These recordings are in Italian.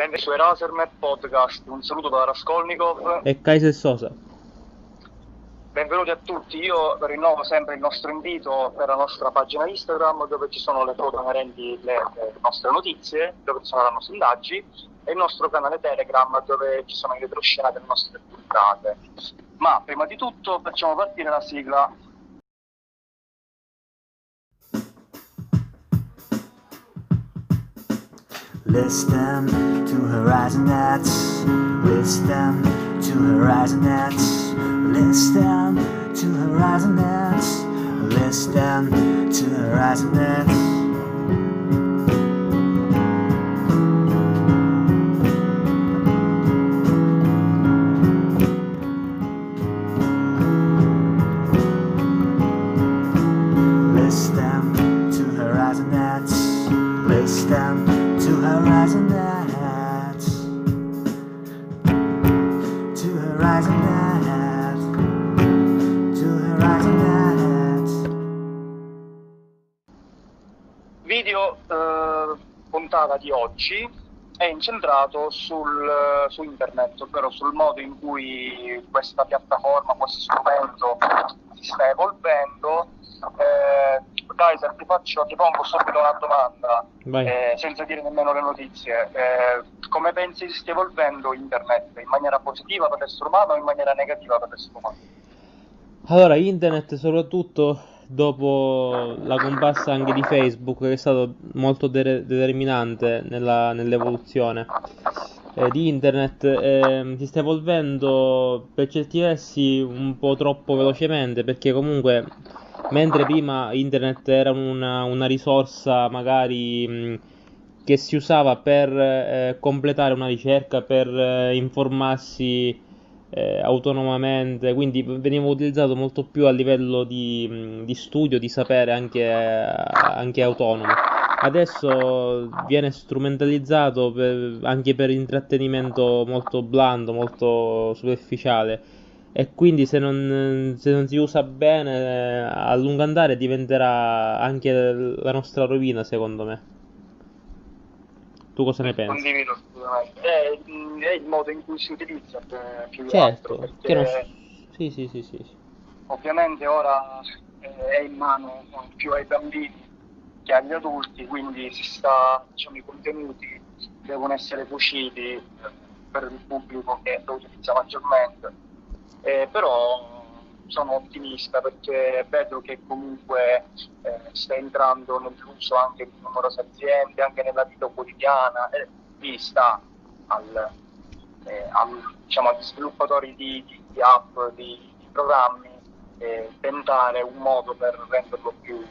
Benvenuti su Erasermet Podcast, un saluto da Raskolnikov. E Kaiser Sosa. Benvenuti a tutti, io rinnovo sempre il nostro invito per la nostra pagina Instagram dove ci sono le foto inerenti alle nostre notizie, dove ci nostre indagini e il nostro canale Telegram dove ci sono le retroscena delle nostre puntate. Ma prima di tutto facciamo partire la sigla Listen to Horizon. Listen to Horizon. Listen to Horizon. Listen to Horizon. Puntata di oggi è incentrato sul, su internet, ovvero sul modo in cui questa piattaforma, questo strumento si sta evolvendo. Eh, Kaiser, ti, faccio, ti pongo subito una domanda, eh, senza dire nemmeno le notizie. Eh, come pensi si stia evolvendo internet? In maniera positiva per l'essere umano o in maniera negativa per l'essere umano? Allora, internet soprattutto dopo la comparsa anche di Facebook, che è stato molto de- determinante nella- nell'evoluzione eh, di internet, ehm, si sta evolvendo per certi versi un po' troppo velocemente, perché comunque mentre prima internet era una, una risorsa magari mh, che si usava per eh, completare una ricerca, per eh, informarsi eh, autonomamente, quindi veniva utilizzato molto più a livello di, mh, di studio, di sapere anche, anche autonomo. Adesso viene strumentalizzato per- anche per intrattenimento molto blando, molto superficiale e quindi se non, se non si usa bene, eh, a lungo andare diventerà anche la nostra rovina, secondo me. Tu cosa ne pensi? Condivido assolutamente. È, è il modo in cui si utilizza eh, più che altro, Certo, perché non... Sì, sì, sì, sì. ovviamente ora eh, è in mano più ai bambini che agli adulti, quindi si sta, diciamo, i contenuti devono essere cuciti eh, per il pubblico che lo utilizza maggiormente. Eh, però sono ottimista perché vedo che comunque eh, sta entrando nell'uso anche di numerose aziende, anche nella vita quotidiana e lì sta al, eh, al- diciamo, agli sviluppatori di, di- di app, di, di programmi, eh, tentare un modo per renderlo più,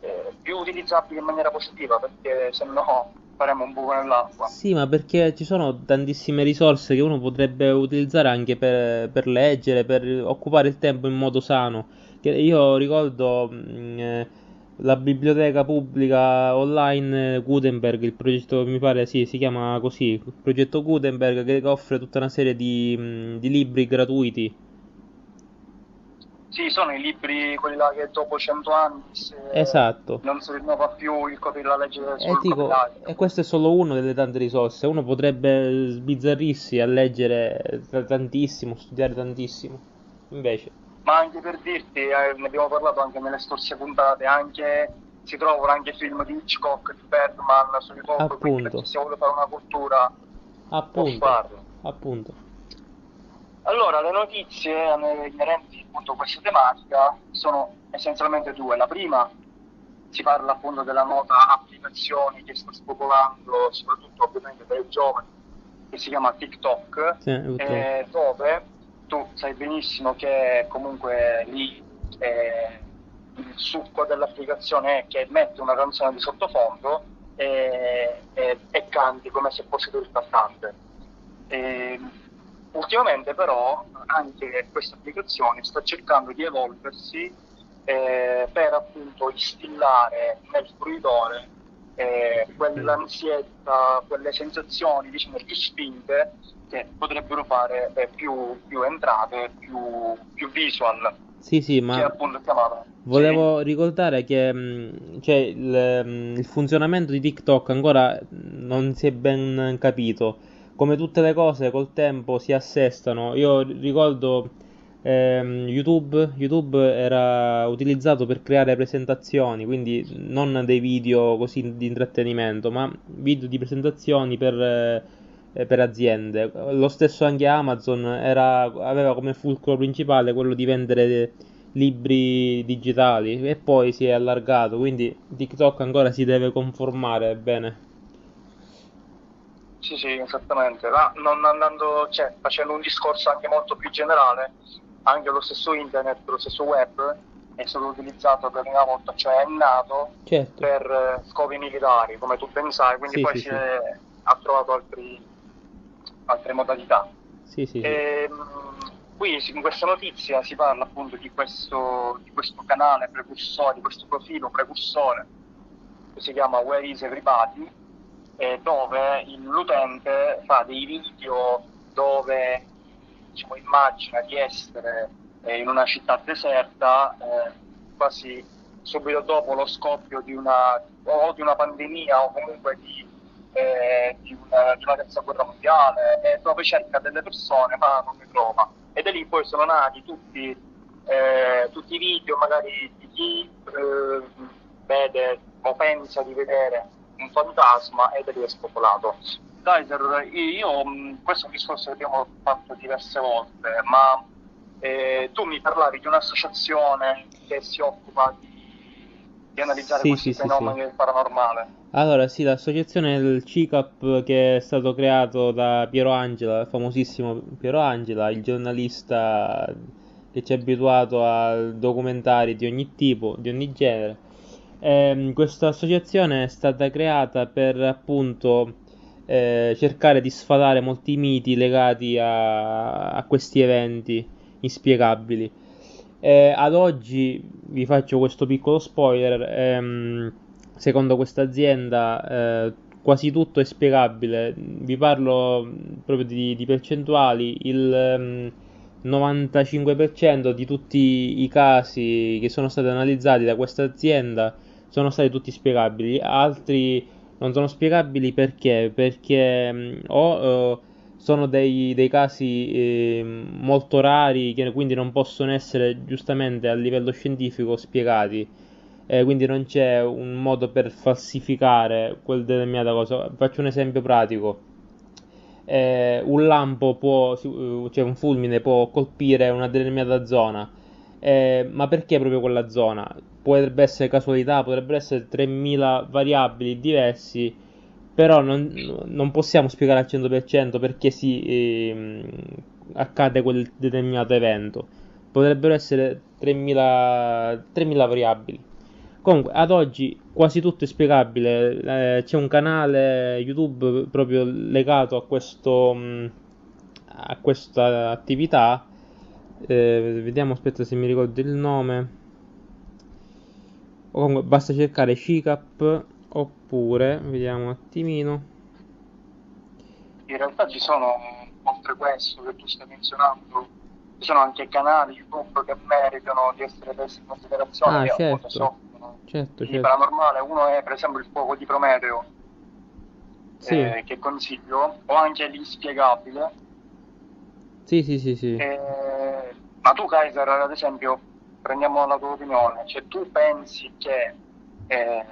eh, più utilizzabile in maniera positiva, perché se no faremo un buco nell'acqua. Sì, ma perché ci sono tantissime risorse che uno potrebbe utilizzare anche per, per leggere, per occupare il tempo in modo sano. Che io ricordo mh, eh, la biblioteca pubblica online eh, Gutenberg, il progetto mi pare sì, si chiama così, il progetto Gutenberg che offre tutta una serie di, mh, di libri gratuiti. Sì, sono i libri, quelli là che dopo 100 anni se Esatto. non si rinnova più il copy, la legge E sul dico, copyright. e questo è solo uno delle tante risorse. Uno potrebbe sbizzarrirsi a leggere tantissimo, studiare tantissimo. Invece, Ma anche per dirti, eh, ne abbiamo parlato anche nelle scorse puntate, anche, si trovano anche film di Hitchcock, di Bergman su YouTube, quindi Appunto. chi si vuole fare una cultura può appunto, farlo. appunto. Allora, le notizie inerenti appunto a questa tematica sono essenzialmente due. La prima si parla appunto della nota applicazione che sta spopolando, soprattutto ovviamente per i giovani, che si chiama TikTok, Sì, eh, dove tu sai benissimo che comunque lì eh, il succo dell'applicazione è che mette una canzone di sottofondo e, e- e canti come se fossi tu il cantante. Ultimamente però anche questa applicazione sta cercando di evolversi eh, per appunto instillare nel fruitore eh, quell'ansietta, quelle sensazioni, diciamo, più spinte che potrebbero fare eh, più, più entrate, più, più visual. Sì, sì, che ma volevo ricordare che mh, cioè, il, mh, il funzionamento di TikTok ancora non si è ben capito. Come tutte le cose, col tempo si assestano. Io ricordo ehm, YouTube, YouTube era utilizzato per creare presentazioni, quindi non dei video così di intrattenimento, ma video di presentazioni per, eh, per aziende. Lo stesso anche Amazon era- aveva come fulcro principale quello di vendere libri digitali e poi si è allargato, quindi TikTok ancora si deve conformare bene. Sì, sì, esattamente. Ma non andando, cioè, facendo un discorso anche molto più generale, anche lo stesso internet, lo stesso web è stato utilizzato per una volta, cioè è nato Certo, per eh, scopi militari, come tu ben sai, quindi Sì, poi sì, si sì. è- ha trovato altri- altre modalità. sì, sì, sì. Ehm, qui in questa notizia si parla appunto di questo, di questo canale precursore, di questo profilo precursore che si chiama Where is Everybody, eh, dove l'utente fa dei video dove diciamo, immagina di essere eh, in una città deserta, eh, quasi subito dopo lo scoppio di una, o di una pandemia o comunque di, eh, di una, di una terza guerra mondiale, e dove cerca delle persone ma non le trova. E da lì poi sono nati tutti, eh, tutti i video magari di chi eh, vede o pensa di vedere un fantasma e lì è spopolato. Kaiser, io mh, questo è un discorso che abbiamo fatto diverse volte, ma eh, tu mi parlavi di un'associazione che si occupa di, di analizzare Sì, questi sì, fenomeni sì. del paranormale. Allora, sì, l'associazione del CICAP che è stato creato da Piero Angela, il famosissimo Piero Angela, il giornalista che ci ha abituato a documentari di ogni tipo, di ogni genere. Ehm, questa associazione è stata creata per appunto eh, cercare di sfatare molti miti legati a, a questi eventi inspiegabili. Eh, ad oggi vi faccio questo piccolo spoiler. ehm, secondo questa azienda, eh, quasi tutto è spiegabile. Vi parlo proprio di, di percentuali. Il ehm, 95% di tutti i casi che sono stati analizzati da questa azienda sono stati tutti spiegabili. Altri non sono spiegabili perché? Perché mh, o eh, sono dei, dei casi eh, molto rari che quindi non possono essere giustamente a livello scientifico spiegati. Eh, quindi non c'è un modo per falsificare quel determinata cosa. Faccio un esempio pratico. Eh, un lampo può, si- cioè un fulmine può colpire una determinata zona, eh, ma perché proprio quella zona? Potrebbe essere casualità, potrebbero essere 3000 variabili diversi, però non, non possiamo spiegare al 100% perché si ehm, accade quel determinato evento. Potrebbero essere 3000, 3000 variabili. Comunque, ad oggi quasi tutto è spiegabile. eh, c'è un canale YouTube proprio legato a questo, mh, a questa attività. Eh, vediamo, aspetta se mi ricordo il nome. O Comunque, basta cercare CICAP oppure, vediamo un attimino. In realtà ci sono, oltre questo che tu stai menzionando, ci sono anche canali YouTube che meritano di essere presi in considerazione, Ah, certo. Certo, di certo. paranormale. Uno è per esempio il fuoco di Prometeo, Sì, eh, che consiglio, o anche l'inspiegabile. sì, sì, sì, sì. Eh, ma tu, Kaiser, ad esempio, prendiamo la tua opinione, cioè tu pensi che, eh,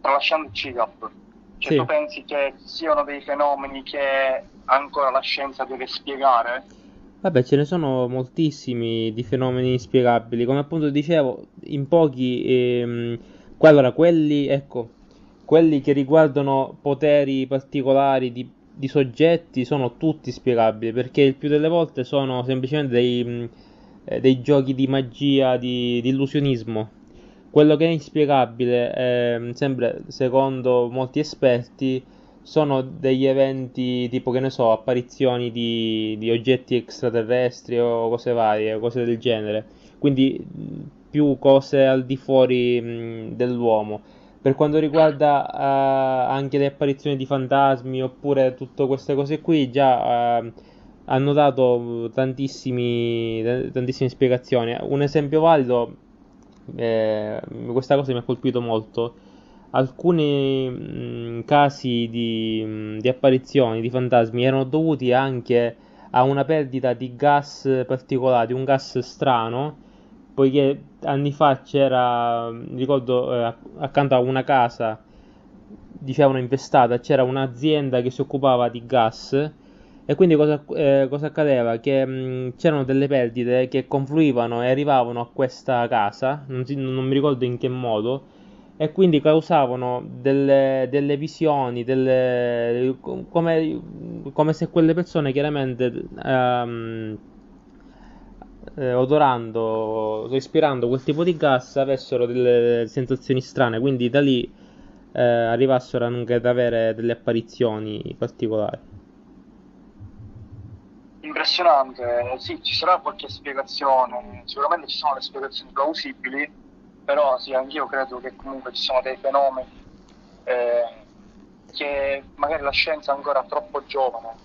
tralasciando il CIGAP, cioè Sì. tu pensi che siano dei fenomeni che ancora la scienza deve spiegare? Vabbè, ce ne sono moltissimi di fenomeni inspiegabili, come appunto dicevo, in pochi, ehm, allora, quelli, ecco, quelli che riguardano poteri particolari di, di soggetti sono tutti spiegabili, perché il più delle volte sono semplicemente dei, eh, dei giochi di magia, di, di illusionismo. Quello che è inspiegabile, ehm, sempre secondo molti esperti, sono degli eventi tipo, che ne so, apparizioni di, di oggetti extraterrestri o cose varie, cose del genere. Quindi più cose al di fuori mh, dell'uomo. Per quanto riguarda eh, anche le apparizioni di fantasmi oppure tutte queste cose qui, già eh, hanno dato tantissimi, tantissime spiegazioni. Un esempio valido, eh, questa cosa mi ha colpito molto. Alcuni mh, casi di, mh, di apparizioni di fantasmi erano dovuti anche a una perdita di gas particolare, di un gas strano, poiché anni fa c'era, ricordo, eh, accanto a una casa, dicevano infestata, c'era un'azienda che si occupava di gas e quindi cosa, eh, cosa accadeva? Che mh, c'erano delle perdite che confluivano e arrivavano a questa casa, non, si- non mi ricordo in che modo, e quindi causavano delle, delle visioni, delle, come, come se quelle persone chiaramente ehm, eh, odorando, respirando quel tipo di gas avessero delle sensazioni strane, quindi da lì eh, arrivassero anche ad avere delle apparizioni particolari. Impressionante, sì, ci sarà qualche spiegazione, sicuramente ci sono le spiegazioni plausibili, però sì, anch'io credo che comunque ci sono dei fenomeni eh, che magari la scienza è ancora troppo giovane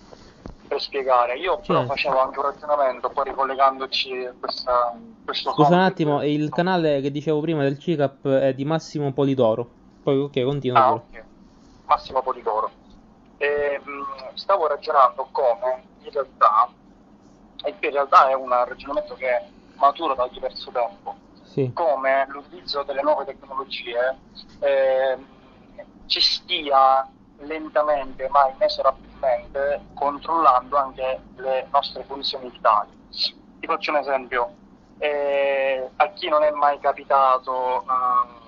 per spiegare. Io però Certo. facevo anche un ragionamento, poi ricollegandoci a questa, questo Scusa un attimo, il canale che dicevo prima del CICAP è di Massimo Polidoro. Poi ok, continua Ah, pure. ok. Massimo Polidoro. E, mh, stavo ragionando come in realtà, e in realtà è un ragionamento che matura da diverso tempo, Sì, come l'utilizzo delle nuove tecnologie ehm, ci stia lentamente ma inesorabilmente controllando anche le nostre funzioni vitali. Ti faccio un esempio, Eh, a chi non è mai capitato, ehm,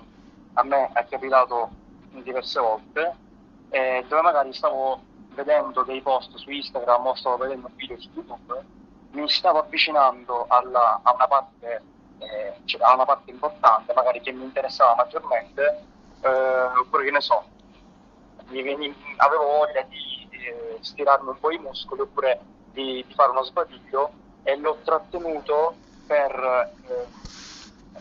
a me è capitato diverse volte, eh, dove magari stavo vedendo dei post su Instagram o stavo vedendo un video su YouTube, mi stavo avvicinando alla- a una parte eh, cioè, a una parte importante, magari che mi interessava maggiormente, eh, oppure che ne so, mi veni- avevo voglia di eh, stirarmi un po' i muscoli oppure di, di fare uno sbadiglio e l'ho trattenuto per, eh,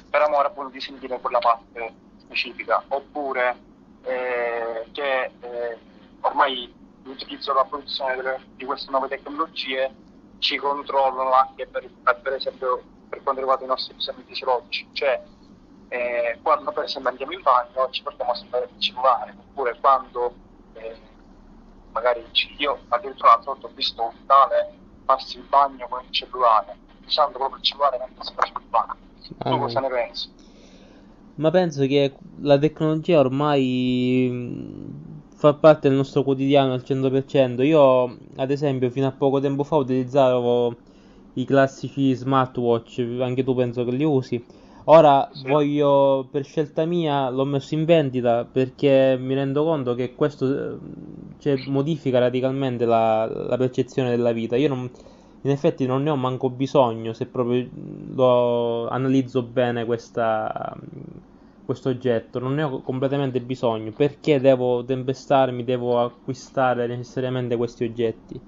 per amore appunto di sentire quella parte specifica, oppure eh, che eh, ormai l'utilizzo e la produzione delle- di queste nuove tecnologie ci controllano anche per, per esempio per quanto riguarda i nostri bisogni fisiologici, cioè eh, quando per esempio andiamo in bagno ci portiamo sempre il cellulare, oppure quando eh, magari io addirittura l'altra volta ho visto un tale farsi il bagno con il cellulare, usando proprio il cellulare mentre si faceva il bagno. Ah, tu cosa ne pensi? ma penso che la tecnologia ormai fa parte del nostro quotidiano al 100%. Io, ad esempio, fino a poco tempo fa utilizzavo i classici smartwatch, anche tu penso che li usi. Ora Sì. voglio, per scelta mia, l'ho messo in vendita perché mi rendo conto che questo eh, cioè, modifica radicalmente la, la percezione della vita. Io non, in effetti non ne ho manco bisogno se proprio lo analizzo bene questa, questo oggetto, non ne ho completamente bisogno. Perché devo tempestarmi, devo acquistare necessariamente questi oggetti?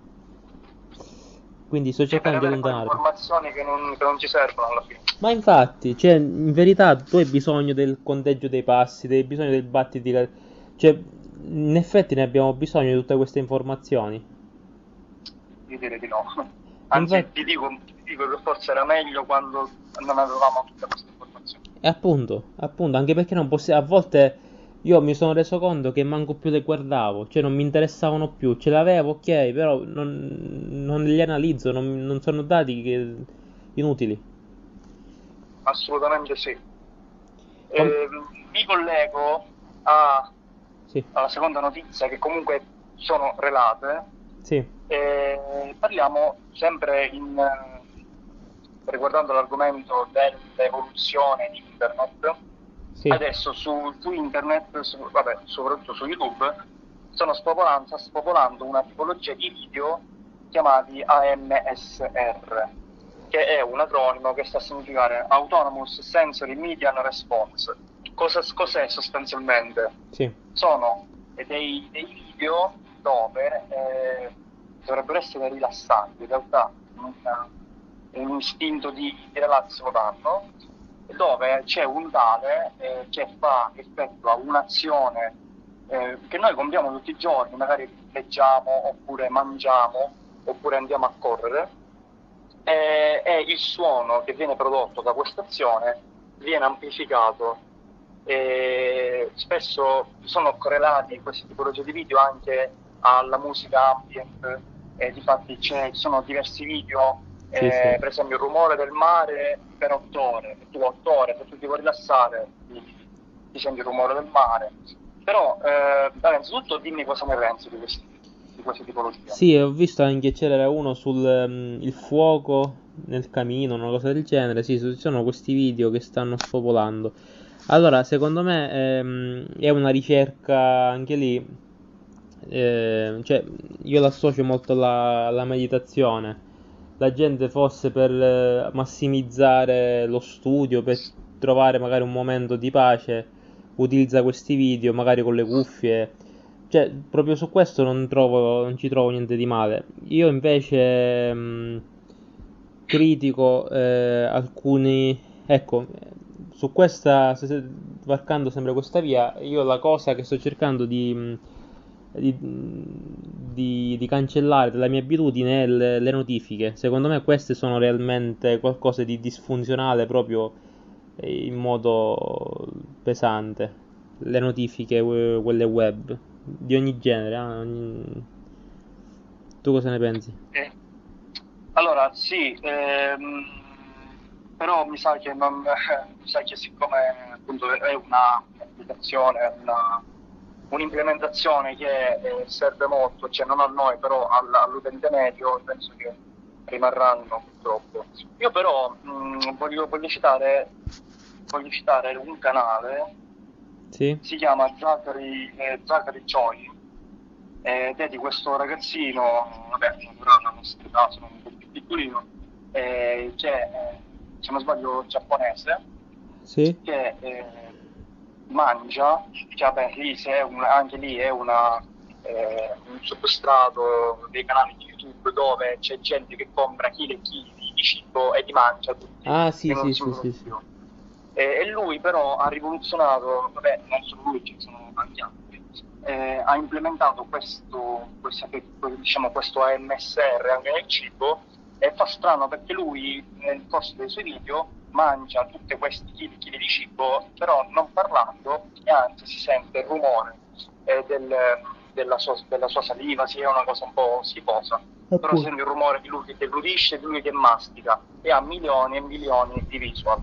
Quindi sto cercando di allontanarmi. informazioni che non, che non ci servono alla fine. Ma infatti, cioè, in verità tu hai bisogno del conteggio dei passi, hai bisogno del battiti, cioè, in effetti ne abbiamo bisogno di tutte queste informazioni. Io direi di no. Anzi, Infatti- ti dico, ti dico che forse era meglio quando non avevamo tutte queste informazioni. E appunto, appunto, anche perché non possiamo, a volte io mi sono reso conto che manco più le guardavo, cioè non mi interessavano più, ce l'avevo, ok, però non, non li analizzo, non, non sono dati che- inutili. Assolutamente sì. Com- Ehm, mi collego a- Sì, alla seconda notizia che comunque sono relate. sì, E parliamo sempre in, eh, riguardando l'argomento dell'evoluzione di internet. sì, Adesso su, su internet, su- vabbè, soprattutto su YouTube, sta spopolando una tipologia di video chiamati AMSR, che è un acronimo che sta a significare Autonomous Sensory Median Response. Cosa, cos'è sostanzialmente? sì, sono dei, dei video dove eh, dovrebbero essere rilassanti, in realtà un, un istinto di, di danno, dove c'è un tale eh, che fa, effettua un'azione eh, che noi compiamo tutti i giorni, magari leggiamo oppure mangiamo, oppure andiamo a correre e, e il suono che viene prodotto da questa azione viene amplificato. Spesso sono correlati queste tipologie di video anche alla musica ambient e difatti c'è- ci sono diversi video Sì, eh, sì. per esempio il rumore del mare per otto ore tu otto ore se tu ti vuoi rilassare ti, ti senti il rumore del mare però eh, innanzitutto dimmi cosa ne pensi di, questi, di queste tipologie Sì, ho visto anche c'era uno sul il fuoco nel camino, una cosa del genere. Sì, ci sono questi video che stanno spopolando. Allora, secondo me ehm, è una ricerca anche lì. eh, cioè, io l'associo molto alla, alla meditazione. La gente fosse per eh, massimizzare lo studio, per trovare magari un momento di pace, utilizza questi video, magari con le cuffie. Cioè, proprio su questo non trovo, non ci trovo niente di male. Io invece mh, critico eh, alcuni, ecco, su questa, varcando sempre questa via, io la cosa che sto cercando di, mh, di, di- di cancellare dalla mia abitudine le, le notifiche. Secondo me queste sono realmente qualcosa di disfunzionale proprio eh, in modo pesante. Le notifiche, que- quelle web, di ogni genere. ah, ogni- Tu cosa ne pensi? Eh, Allora, sì, ehm, però mi sa che, non, mi sa che siccome appunto è una applicazione, una, un'implementazione che eh, serve molto, cioè non a noi, però all- all'utente medio, penso che rimarranno purtroppo. Io però mh, voglio, voglio citare, voglio citare un canale Sì? si chiama Zachary, eh, Zachary Choi ed è di questo ragazzino, vabbè, naturale, la nostra età, sono un po' più piccolino, eh, che è, se non sbaglio, giapponese, Sì? che eh, mangia, che vabbè, lì un- anche lì è una, eh, un substrato dei canali di YouTube dove c'è gente che compra chili e chili di cibo e li mangia tutti. Ah, sì, sì, sì, sì, video. E, e lui però ha rivoluzionato, vabbè, non solo lui, ci sono tanti altri, eh, ha implementato questo, questo, diciamo, questo AMSR anche nel cibo e fa strano perché lui nel corso dei suoi video mangia tutti questi chili, chili di cibo, però non parlando e anzi si sente il rumore eh, del- della, sua, della sua saliva, sì, è una cosa un po' schifosa, però Appunto. si sente il rumore di lui che deglutisce, di lui che mastica e ha milioni e milioni di visual.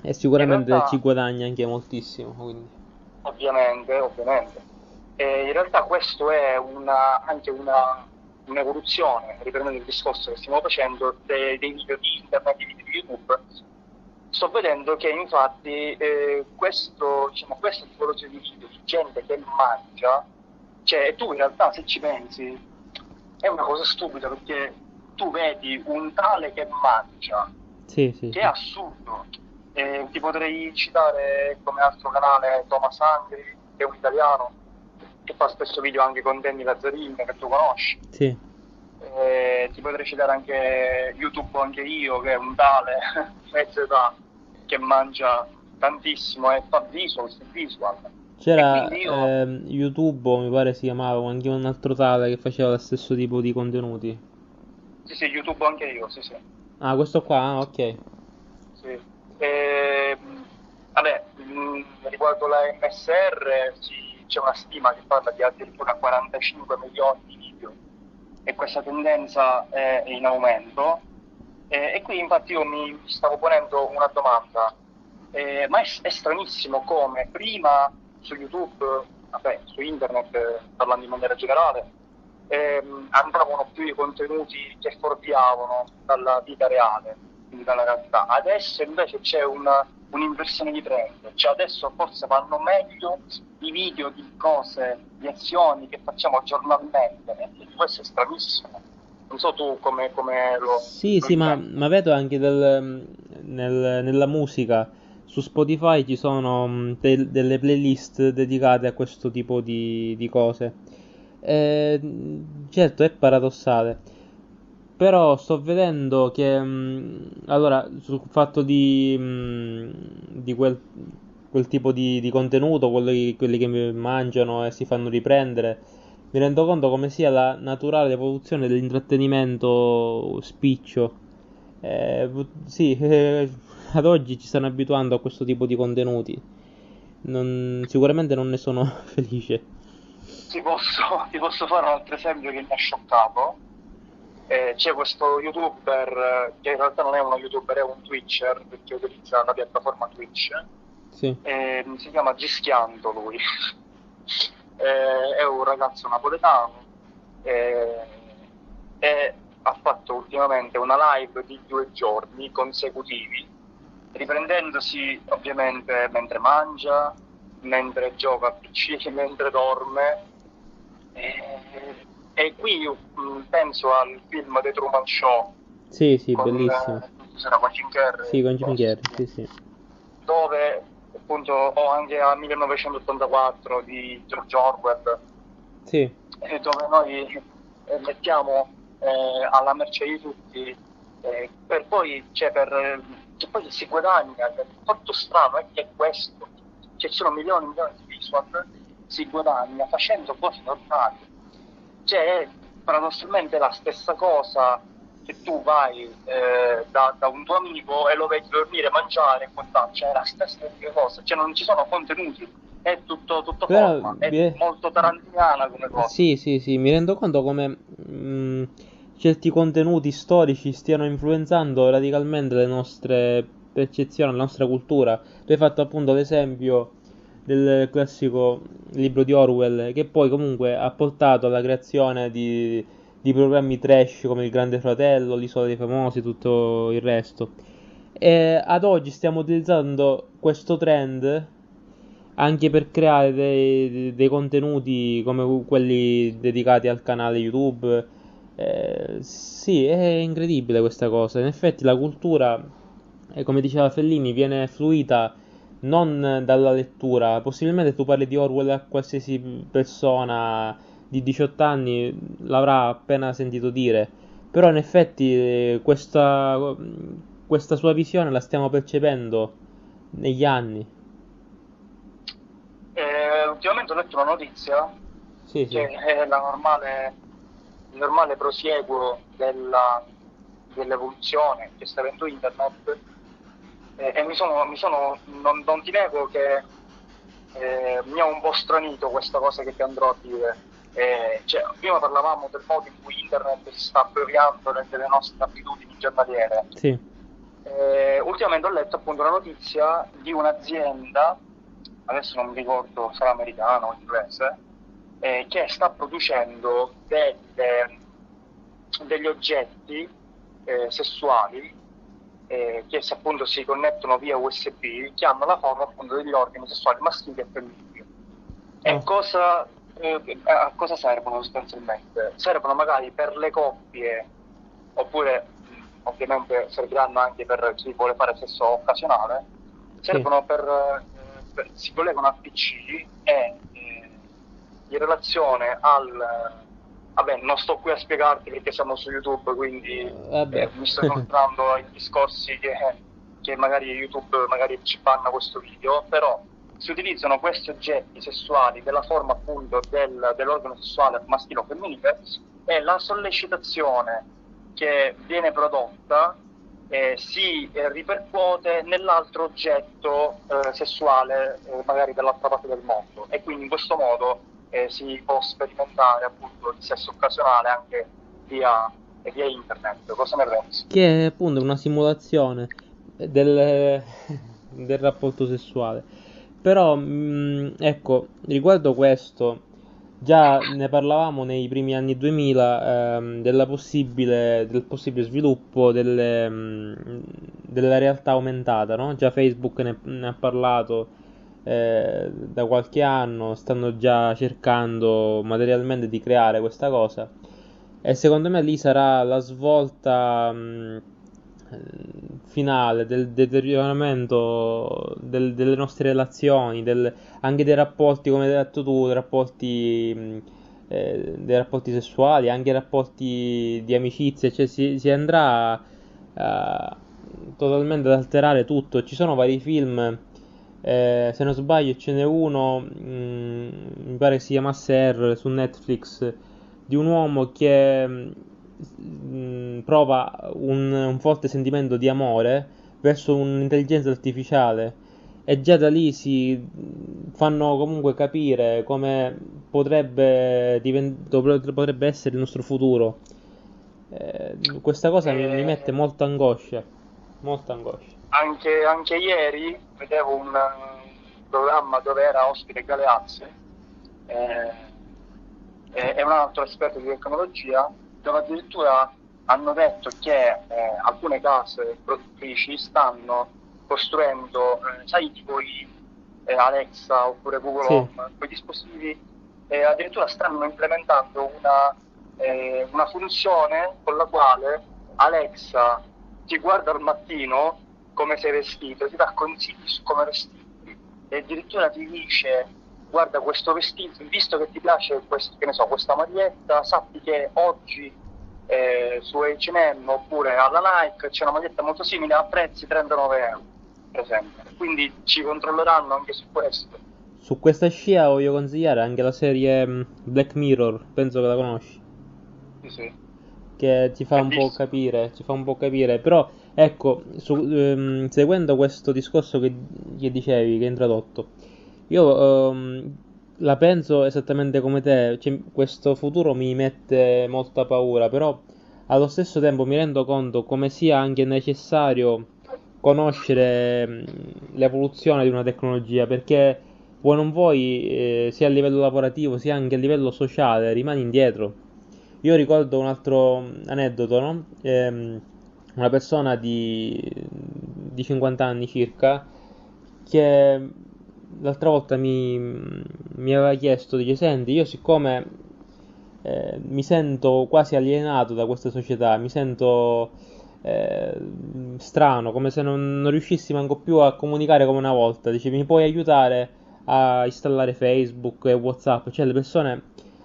E sicuramente realtà- ci guadagna anche moltissimo, quindi. Ovviamente, ovviamente. E in realtà questo è una- anche una, un'evoluzione, riprendendo il discorso che stiamo facendo, de- dei video di internet, dei video di YouTube. Sto vedendo che infatti eh, questo, diciamo, questa tipologia di video di gente che mangia, cioè tu in realtà se ci pensi è una cosa stupida perché tu vedi un tale che mangia, Sì, sì, che è assurdo. Eh, ti potrei citare come altro canale Thomas Angri, che è un italiano, che fa spesso video anche con Danny Lazzarin, che tu conosci. Sì. Eh, ti potrei citare anche YouTube anche io, che è un tale, età, che mangia tantissimo e fa visual su visual. C'era io- ehm, YouTube, mi pare si chiamava, anche un altro tale che faceva lo stesso tipo di contenuti. Sì, sì, YouTube anche io, sì, sì. Ah, questo qua, ah, ok. Sì. Ehm, vabbè, mh, riguardo la MSR sì, c'è una stima che parla di addirittura 45 milioni di video. E questa tendenza è in aumento. Eh, e qui infatti io mi stavo ponendo una domanda, Eh, ma è, è stranissimo come prima su YouTube, vabbè, su internet, eh, parlando in maniera generale, ehm, andavano più i contenuti che fuorviavano dalla vita reale, quindi dalla realtà. Adesso invece c'è una- un'inversione di trend, cioè adesso forse vanno meglio i video di cose, di azioni che facciamo giornalmente, e questo è stranissimo. Non so tu come, come lo... Sì, lo sì, ma, ma vedo anche del- nel- nella musica. Su Spotify ci sono mm, del- delle playlist dedicate a questo tipo di, di cose. Eh, certo, è paradossale. Però sto vedendo che, mm, allora, sul fatto di, mm, di quel, quel tipo di, di contenuto, quelli, quelli che mangiano e si fanno riprendere, mi rendo conto come sia la naturale evoluzione dell'intrattenimento spiccio. Eh, sì, eh, ad oggi ci stanno abituando a questo tipo di contenuti. Non- sicuramente non ne sono felice. Ti posso, ti posso fare un altro esempio che mi ha scioccato. Eh, c'è questo youtuber, eh, che in realtà non è uno youtuber, è un twitcher, perché utilizza la piattaforma Twitch, Sì, eh, si chiama Gischianto lui. Eh, è un ragazzo napoletano eh, e ha fatto ultimamente una live di due giorni consecutivi, riprendendosi ovviamente mentre mangia, mentre gioca a PC, mentre dorme. E, e qui io mh, penso al film The Truman Show. Sì, sì, con, bellissimo. eh, cos'era, con Jim Carrey, Sì, con Jim Carrey, sì, sì. dove appunto o anche a 1984 di George Orwell. Sì, dove noi eh, mettiamo eh, alla merce di tutti eh, per poi, cioè, per, eh, che poi si guadagna il fatto strano è che è questo. Ci sono milioni e milioni di visual si guadagna facendo cose normali cioè è paradossalmente la stessa cosa che tu vai eh, da, da un tuo amico e lo vedi dormire, mangiare e quant'altro, cioè è la stessa cosa, cioè non ci sono contenuti, è tutto, tutto Però, forma, è eh, molto tarantiniana come cosa. Sì, sì, sì, mi rendo conto come mh, certi contenuti storici stiano influenzando radicalmente le nostre percezioni, la nostra cultura. Tu hai fatto appunto l'esempio del classico libro di Orwell, che poi comunque ha portato alla creazione di, di programmi trash come Il Grande Fratello, L'Isola dei Famosi, tutto il resto. E ad oggi stiamo utilizzando questo trend anche per creare dei, dei contenuti come quelli dedicati al canale YouTube. Eh, sì, è incredibile questa cosa. In effetti la cultura, eh, come diceva Fellini, viene fluita non dalla lettura. Possibilmente tu parli di Orwell a qualsiasi persona di 18 anni l'avrà appena sentito dire. Però in effetti eh, questa, questa sua visione la stiamo percependo negli anni. Eh, ultimamente ho letto una notizia Sì, sì. che è la normale, il normale prosieguo della- dell'evoluzione che sta avendo internet eh, e mi sono, mi sono- non, non ti nego che eh, mi ha un po' stranito questa cosa che ti andrò a dire. Eh, cioè, prima parlavamo del modo in cui internet si sta appropriando de- delle nostre abitudini giornaliere. Sì, ultimamente ho letto appunto una notizia di un'azienda, adesso non mi ricordo se è americana o inglese, eh, che sta producendo delle- degli oggetti eh, sessuali eh, che se appunto si connettono via USB, che hanno la forma appunto degli organi sessuali maschili e femminili. E Ah. cosa, eh, a cosa servono sostanzialmente? Servono magari per le coppie, oppure ovviamente serviranno anche per chi vuole fare sesso occasionale, servono per, eh, per- si collegano al PC e eh, in relazione al... Vabbè, non sto qui a spiegarti perché siamo su YouTube, quindi eh, mi sto incontrando ai discorsi che, che magari YouTube magari ci banna questo video, però si utilizzano questi oggetti sessuali della forma appunto del- dell'organo sessuale maschile o femminile e la sollecitazione che viene prodotta eh, si eh, ripercuote nell'altro oggetto eh, sessuale eh, magari dall'altra parte del mondo. E quindi in questo modo eh, si può sperimentare appunto il sesso occasionale anche via, via internet. Cosa ne pensi? che è appunto una simulazione del, del rapporto sessuale. Però, mh, ecco, riguardo questo, già ne parlavamo nei primi anni 2000 ehm, possibile, del possibile sviluppo delle, mh, della realtà aumentata, no? Già Facebook ne, ne ha parlato eh, da qualche anno, stanno già cercando materialmente di creare questa cosa. E secondo me lì sarà la svolta mh, finale del deterioramento del- delle nostre relazioni, del- anche dei rapporti, come hai detto tu, dei rapporti, mh, eh, dei rapporti sessuali, anche rapporti di amicizia, cioè si, si andrà a totalmente ad alterare tutto. Ci sono vari film Eh, se non sbaglio ce n'è uno, mm, mi pare si chiamasse R su Netflix, di un uomo che mm, prova un, un forte sentimento di amore verso un'intelligenza artificiale e già da lì si fanno comunque capire come potrebbe, diven- potrebbe essere il nostro futuro. Eh, questa cosa mi, mi mette molta angoscia, molta angoscia. Anche, anche ieri vedevo un programma dove era ospite Galeazzi, eh, e un altro esperto di tecnologia, dove addirittura hanno detto che eh, alcune case produttrici stanno costruendo, eh, sai, tipo i eh, Alexa oppure Google Sì. Home, quei dispositivi, addirittura stanno implementando una, eh, una funzione con la quale Alexa ti guarda al mattino come sei vestito, ti dà consigli su come vestirti e addirittura ti dice guarda questo vestito, visto che ti piace questo- che ne so, questa maglietta, sappi che oggi eh, su H&M oppure alla Nike c'è una maglietta molto simile a prezzi 39 euro, per esempio. Quindi ci controlleranno anche su questo. Su questa scia voglio consigliare anche la serie mm, Black Mirror, penso che la conosci, Sì, sì. che ti fa un po' capire, ci fa un po' capire, però ecco, su- ehm, seguendo questo discorso che, che dicevi, che hai introdotto, io ehm, la penso esattamente come te, cioè, questo futuro mi mette molta paura, però allo stesso tempo mi rendo conto come sia anche necessario conoscere mh, l'evoluzione di una tecnologia, perché vuoi non vuoi, eh, sia a livello lavorativo sia anche a livello sociale, rimani indietro. Io ricordo un altro aneddoto, no? Ehm, una persona di, di 50 anni circa che l'altra volta mi, mi aveva chiesto, dice, senti, io siccome eh, mi sento quasi alienato da questa società, mi sento eh, strano, come se non, non riuscissi manco più a comunicare come una volta. Dice, mi puoi aiutare a installare Facebook e WhatsApp? Cioè, le persone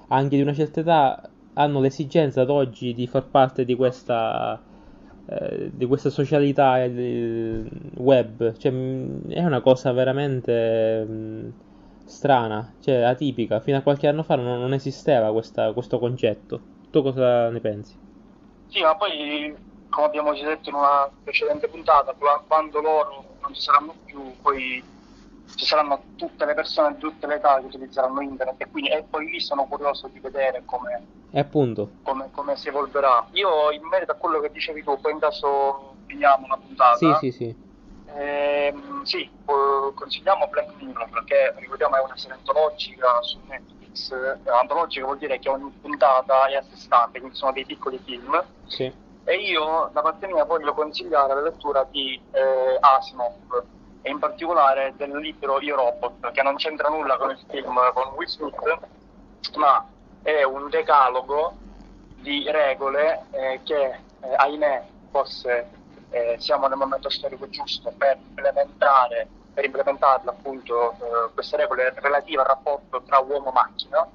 anche di una certa età hanno l'esigenza ad oggi di far parte di questa, eh, di questa socialità eh, web. Cioè, mh, è una cosa veramente mh, strana, cioè atipica. Fino a qualche anno fa non, non esisteva questa- questo concetto. Tu cosa ne pensi? Sì, ma poi, come abbiamo già detto in una precedente puntata, qua- quando loro non ci saranno più, poi ci saranno tutte le persone di tutte le età che utilizzeranno internet e quindi e poi lì sono curioso di vedere come, appunto, come- come si evolverà. Io, in merito a quello che dicevi tu, poi in caso finiamo una puntata. sì, sì, sì. Ehm, sì, consigliamo Black Mirror, che ricordiamo è una serie antologica su Netflix. Eh, Antologica vuol dire che ogni puntata è a sé stante, quindi sono dei piccoli film. Sì. E io, da parte mia, voglio consigliare la lettura di eh, Asimov, e in particolare del libro Io Robot, che non c'entra nulla con il film con Will Smith, ma è un decalogo di regole eh, che, eh, ahimè, forse eh, siamo nel momento storico giusto per implementare, per implementarle appunto eh, queste regole relative al rapporto tra uomo-macchina.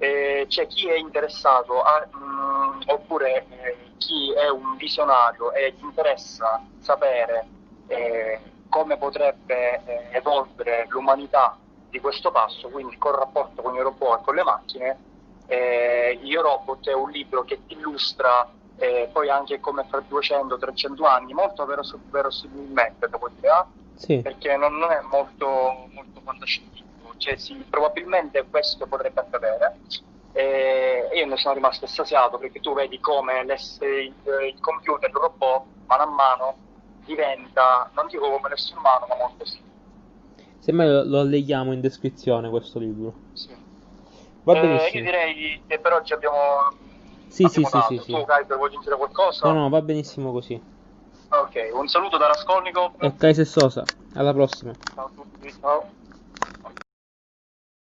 Eh, c'è chi è interessato a, mh, oppure eh, chi è un visionario e gli interessa sapere eh, come potrebbe eh, evolvere l'umanità di questo passo, quindi col rapporto con i robot e con le macchine. Eh, Io Robot è un libro che illustra eh, poi anche come fra 200-300 anni, molto veros- verosimilmente, devo dire, ah, Sì. perché non, non è molto, molto fantascientifico, cioè sì, probabilmente questo potrebbe accadere. E io ne sono rimasto estasiato perché tu vedi come il, il computer, il robot, mano a mano diventa, non dico come l'essere umano, ma molto simile. Semmai lo, lo alleghiamo in descrizione questo libro. Sì. Va Eh, benissimo. io direi che per oggi abbiamo. Sì, abbiamo sì, sì, dato. sì, sì. Tu, Kaiser, vuoi aggiungere qualcosa? No, no, va benissimo così. Ok, un saluto da Raskolnikov. E Kaiser Sosa, alla prossima. Ciao a tutti. Ciao.